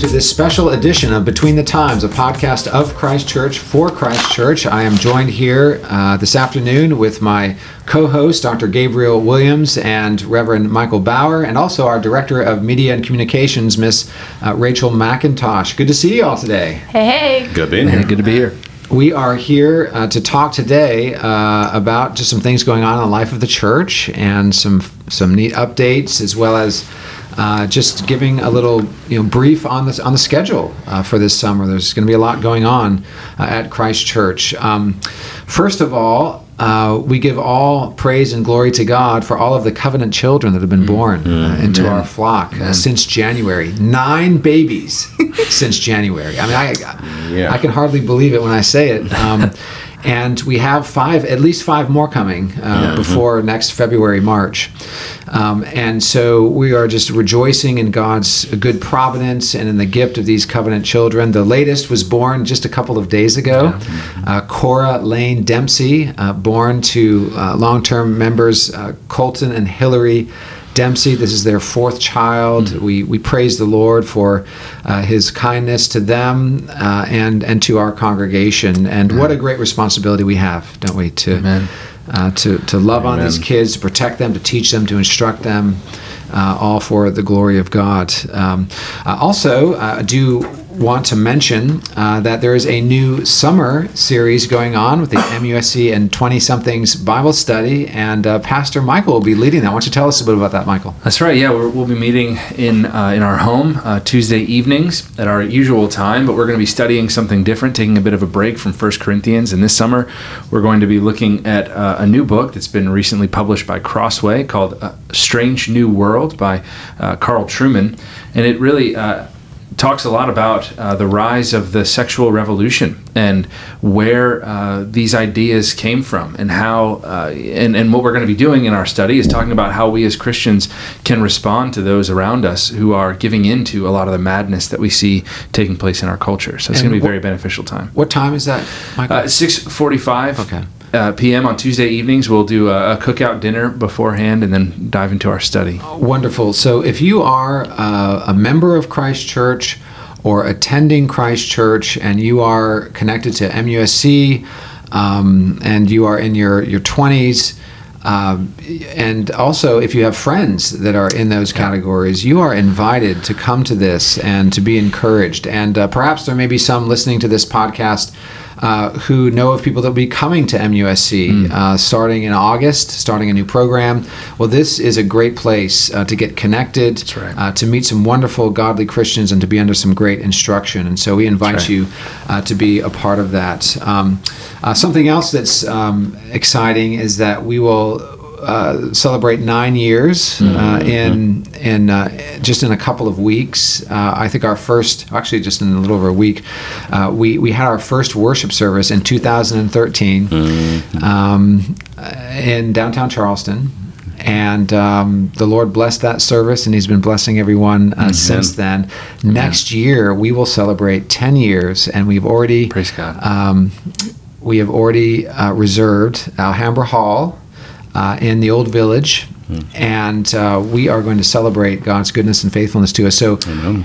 welcome to this special edition of Between the Times, a podcast of Christ Church for Christ Church. I am joined here uh, this afternoon with my co host, Dr. Gabriel Williams, and Reverend Michael Bauer, and also our Director of Media and Communications, Miss uh, Rachel McIntosh. Good to see you all today. Hey, hey. Good being here. Good to be here. We are here uh, to talk today uh, about just some things going on in the life of the church and some some neat updates, as well as uh, just giving a little you know brief on this on the schedule uh, for this summer. There's going to be a lot going on uh, at Christ Church. Um, first of all. Uh, we give all praise and glory to God for all of the covenant children that have been born uh, into our flock uh, since January. Nine babies since January. I mean, I, Yeah. I can hardly believe it when I say it. Um, and we have five, at least five more coming uh, before next February, March. Um, and so we are just rejoicing in God's good providence and in the gift of these covenant children. The latest was born just a couple of days ago. Uh, Cora Lane Dempsey, uh, born to uh, long term members uh, Colton and Hillary. Dempsey. This is their fourth child. We, we praise the Lord for uh, his kindness to them uh, and, and to our congregation. And what a great responsibility we have, don't we, to, Amen. uh, to, to love on these kids, to protect them, to teach them, to instruct them, uh, all for the glory of God. Um, uh, also, uh, do want to mention uh, that there is a new summer series going on with the MUSC and 20 somethings Bible study, and uh, Pastor Michael will be leading that. Why don't you tell us a bit about that, Michael? That's right. Yeah, we're, we'll be meeting in uh, in our home uh, Tuesday evenings at our usual time, but we're going to be studying something different, taking a bit of a break from First Corinthians. And this summer, we're going to be looking at uh, a new book that's been recently published by Crossway called uh, "Strange New World" by Carl Trueman, and it really. Talks a lot about uh, the rise of the sexual revolution and where uh, these ideas came from and how uh, and, and what we're going to be doing in our study is talking about how we as christians can respond to those around us who are giving into a lot of the madness that we see taking place in our culture so it's going to be a very beneficial time What time is that, Michael? uh, 6.45 Okay. Uh, p.m on tuesday evenings we'll do a, a cookout dinner beforehand and then dive into our study Wonderful. So, if you are uh, a member of Christ Church or attending Christ Church and you are connected to MUSC um, and you are in your, your 20s, um, and also if you have friends that are in those categories, you are invited to come to this and to be encouraged. And uh, perhaps there may be some listening to this podcast uh, who know of people that will be coming to MUSC uh, starting in August, starting a new program. Well, this is a great place uh, to get connected, right. uh, to meet some wonderful, godly Christians, and to be under some great instruction. And so we invite right. you uh, to be a part of that. Um, uh, something else that's um, exciting is that we will. Uh, celebrate nine years uh, in in uh, just in a couple of weeks. Uh, I think our first, actually, just in a little over a week, uh, we we had our first worship service in 2013 um, in downtown Charleston. And um, the Lord blessed that service, and He's been blessing everyone uh, since then. Next year, we will celebrate 10 years, and we've already Praise God. um, we have already uh, reserved Alhambra Hall uh, in the Old Village, and uh, we are going to celebrate God's goodness and faithfulness to us. So, Amen.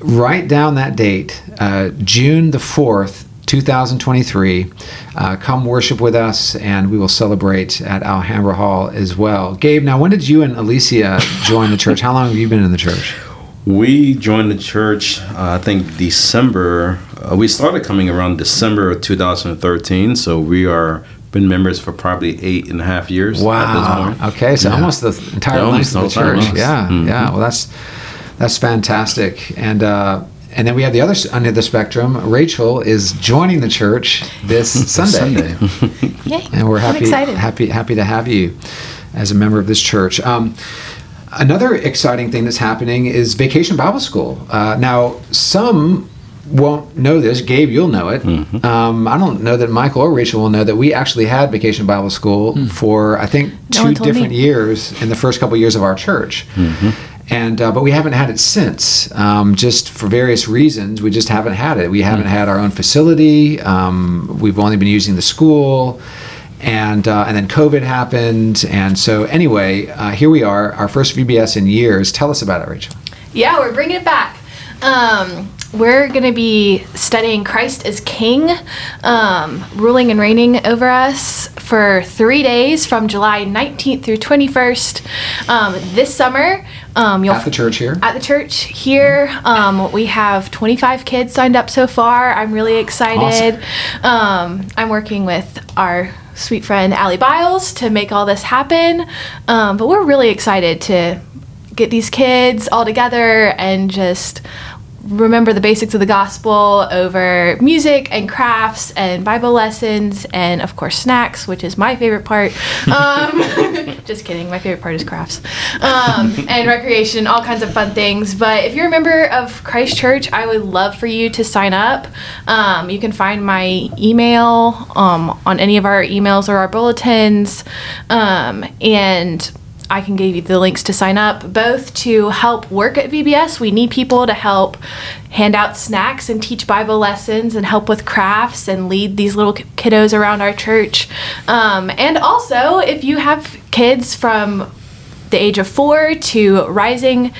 write down that date, uh, June the 4th, 2023. Uh, come worship with us, and we will celebrate at Alhambra Hall as well. Gabe, now when did you and Alicia join the church? How long have you been in the church? We joined the church, uh, I think December. Uh, we started coming around December of 2013, so we are been members for probably eight and a half years. Wow. At this point. Okay, so Yeah. almost the entire Yeah, length of the the church. length. Yeah, Mhm. yeah. Well, that's that's fantastic. And uh, and then we have the other s- end of the spectrum. Rachel is joining the church this Sunday, Sunday. Yay. and we're I'm happy excited. happy happy to have you as a member of this church. Um, another exciting thing that's happening is Vacation Bible School. Uh, now, some won't know this. Gabe, you'll know it. Um, I don't know that Michael or Rachel will know that we actually had Vacation Bible School for I think No two one told me. different years in the first couple years of our church. And uh, but we haven't had it since, um, just for various reasons. We just haven't had it. We haven't had our own facility. Um, we've only been using the school, and uh, and then COVID happened. And so anyway, uh, here we are, our first VBS in years. Tell us about it, Rachel. Yeah, we're bringing it back. Um, we're going to be studying Christ as King, um, ruling and reigning over us for three days from July 19th through 21st. Um, this summer, um, you'll At the church here. at the church here. Um, we have 25 kids signed up so far. I'm really excited. Um, I'm working with our sweet friend Allie Biles to make all this happen. Um, but we're really excited to get these kids all together and just remember the basics of the gospel over music and crafts and Bible lessons and of course snacks, which is my favorite part. Um, just kidding, my favorite part is crafts um, and recreation, all kinds of fun things. But if you're a member of Christ Church, I would love for you to sign up. Um, you can find my email um, on any of our emails or our bulletins, um, and I can give you the links to sign up, both to help work at VBS. We need people to help hand out snacks and teach Bible lessons and help with crafts and lead these little kiddos around our church. Um, and also, if you have kids from the age of four to rising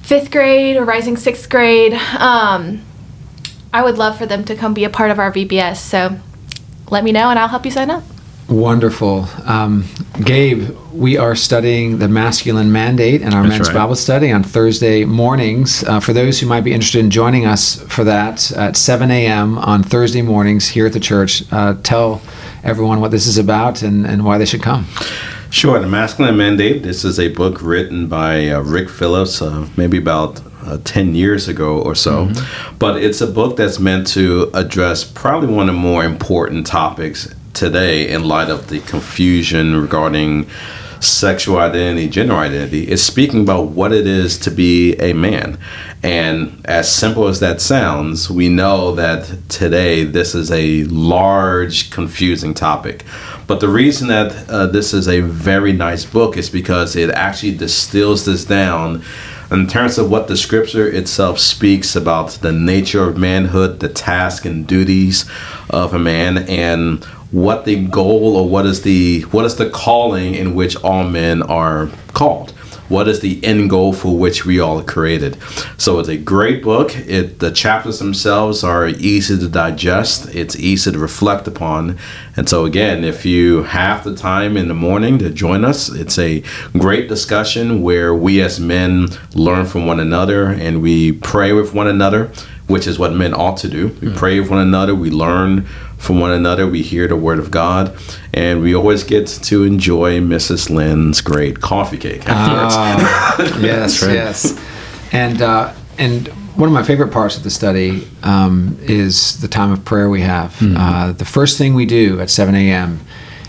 fifth grade or rising sixth grade, um, I would love for them to come be a part of our VBS. So let me know and I'll help you sign up. Wonderful. Um, Gabe, we are studying the masculine mandate in our That's men's right. Bible study on Thursday mornings. Uh, for those who might be interested in joining us for that at 7 a.m. on Thursday mornings here at the church, uh, tell everyone what this is about and, and why they should come. Sure, The Masculine Mandate. This is a book written by uh, Rick Phillips, maybe about uh, 10 years ago or so. But it's a book that's meant to address probably one of the more important topics today in light of the confusion regarding sexual identity, gender identity. It's speaking about what it is to be a man. And as simple as that sounds, we know that today this is a large, confusing topic. But the reason that uh, this is a very nice book is because it actually distills this down in terms of what the scripture itself speaks about the nature of manhood, the task and duties of a man, and what the goal or what is the what is the calling in which all men are called? What is the end goal for which we all are created? So it's a great book. It the chapters themselves are easy to digest. It's easy to reflect upon. And so again if you have the time in the morning to join us it's a great discussion where we as men learn from one another and we pray with one another which is what men ought to do. We pray with one another, we learn from one another, we hear the word of God, and we always get to enjoy Mrs. Lynn's great coffee cake afterwards. Ah, yes, yes. And uh, and one of my favorite parts of the study um, is the time of prayer we have. Uh, the first thing we do at 7 a.m.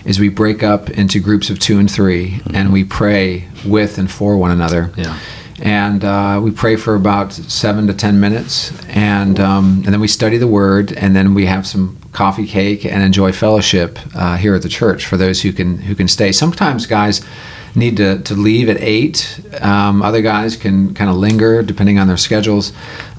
is we break up into groups of two and 3 and we pray with and for one another. Yeah. And uh, we pray for about seven to ten minutes, and um, and then we study the Word, and then we have some coffee cake and enjoy fellowship uh, here at the church for those who can who can stay. Sometimes guys need to, to leave at eight. Um, other guys can kind of linger depending on their schedules.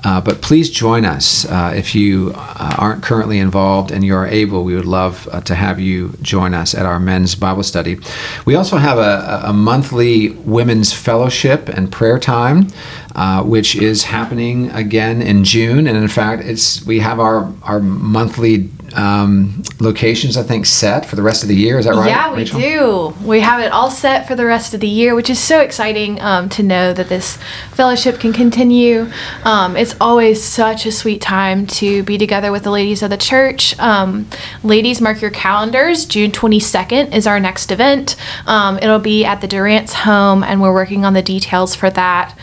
Uh, but please join us uh, if you uh, aren't currently involved and you are able. We would love uh, to have you join us at our men's Bible study. We also have a, a monthly women's fellowship and prayer time, uh, which is happening again in June. And in fact, it's we have our our monthly um, locations I think set for the rest of the year. Is that right? Yeah, we Rachel? do. We have it all set for the rest of the year, which is so exciting um, to know that this fellowship can continue. Um, it's always such a sweet time to be together with the ladies of the church. Um, ladies, mark your calendars. June 22nd is our next event. Um, it'll be at the Durant's home, and we're working on the details for that.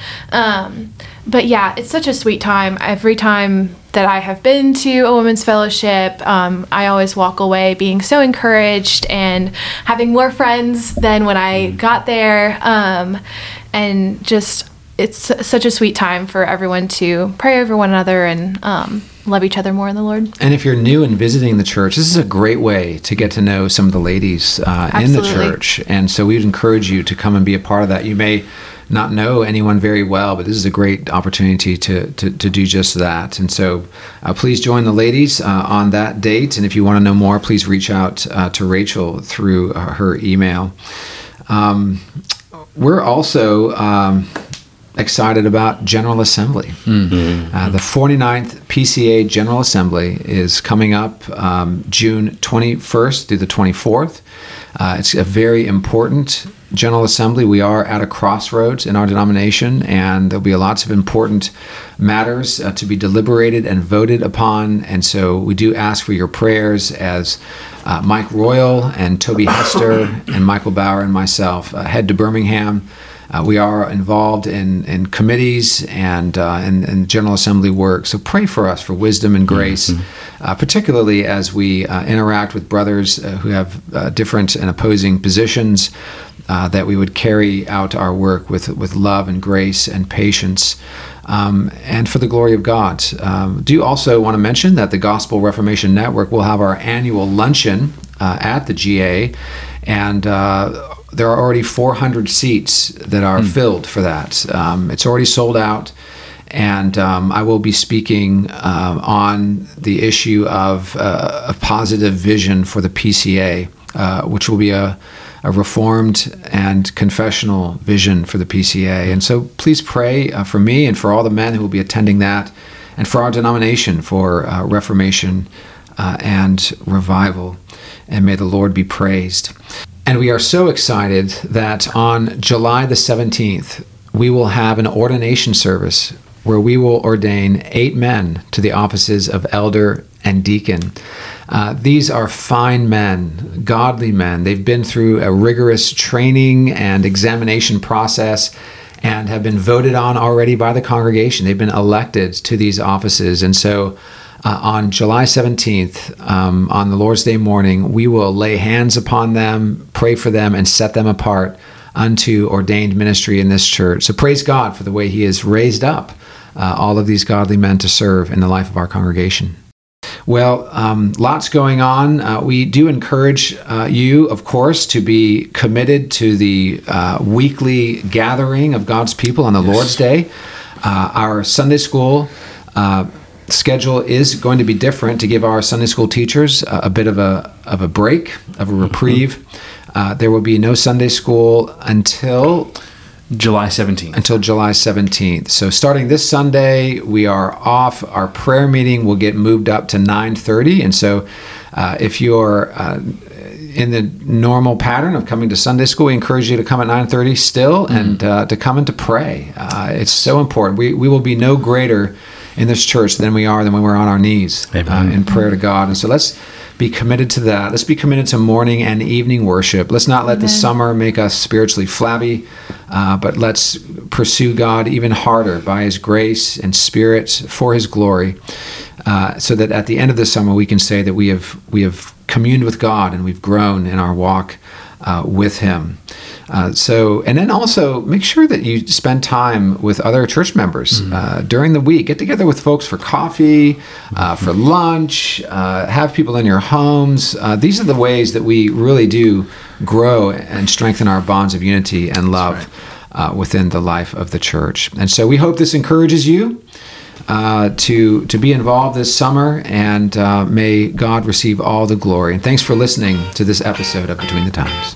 But yeah, it's such a sweet time. Every time that I have been to a women's fellowship, um, I always walk away being so encouraged and having more friends than when I got there. Um, and just, it's such a sweet time for everyone to pray over one another and um, love each other more in the Lord. And if you're new and visiting the church, this is a great way to get to know some of the ladies uh, in the church. And so we'd encourage you to come and be a part of that. You may not know anyone very well, but this is a great opportunity to, to, to do just that. And so uh, please join the ladies uh, on that date. And if you want to know more, please reach out uh, to Rachel through uh, her email. Um, we're also. Um, excited about General Assembly. Uh, the 49th PCA General Assembly is coming up um, June 21st through the 24th. Uh, it's a very important General Assembly. We are at a crossroads in our denomination, and there'll be lots of important matters uh, to be deliberated and voted upon. And so we do ask for your prayers as uh, Mike Royal and Toby Hester and Michael Bauer and myself uh, head to Birmingham. Uh, we are involved in, in committees and, uh, in, in General Assembly work. So pray for us for wisdom and grace, uh, particularly as we uh, interact with brothers uh, who have uh, different and opposing positions, uh, that we would carry out our work with, with love and grace and patience. Um, and for the glory of God. Um, do also want to mention that the Gospel Reformation Network will have our annual luncheon uh, at the GA, and uh, there are already 400 seats that are filled for that. Um, it's already sold out, and um, I will be speaking um, on the issue of uh, a positive vision for the PCA, uh, which will be a a reformed and confessional vision for the PCA. And so please pray uh, for me and for all the men who will be attending that, and for our denomination for uh, reformation uh, and revival. And may the Lord be praised. And we are so excited that on July the 17th, we will have an ordination service where we will ordain eight men to the offices of elder and deacon. Uh, these are fine men, godly men. They've been through a rigorous training and examination process and have been voted on already by the congregation. They've been elected to these offices. And so uh, on July 17th, um, on the Lord's Day morning, we will lay hands upon them, pray for them, and set them apart unto ordained ministry in this church. So praise God for the way He has raised up uh, all of these godly men to serve in the life of our congregation. Well, um, lots going on. Uh, we do encourage uh, you, of course, to be committed to the uh, weekly gathering of God's people on the Lord's Day. Uh, our Sunday school uh, schedule is going to be different to give our Sunday school teachers a, a bit of a, of a break, of a reprieve. Uh, there will be no Sunday school until July 17th. until July 17th. So starting this Sunday, we are off. Our prayer meeting will get moved up to 9:30, and so uh, if you're uh, in the normal pattern of coming to Sunday school, we encourage you to come at 9:30 still and uh, to come and to pray. Uh, it's so important. We we will be no greater in this church than we are than when we're on our knees uh, in prayer to God. And so let's be committed to that. Let's be committed to morning and evening worship. Let's not let the summer make us spiritually flabby, uh, but let's pursue God even harder by His grace and Spirit for His glory, uh, so that at the end of the summer we can say that we have we have communed with God and we've grown in our walk uh, with Him. Uh, so, and then also make sure that you spend time with other church members uh, during the week. Get together with folks for coffee, uh, for lunch, uh, have people in your homes. Uh, these are the ways that we really do grow and strengthen our bonds of unity and love uh, within the life of the church. And so we hope this encourages you uh, to to be involved this summer, and uh, may God receive all the glory. And thanks for listening to this episode of Between the Times.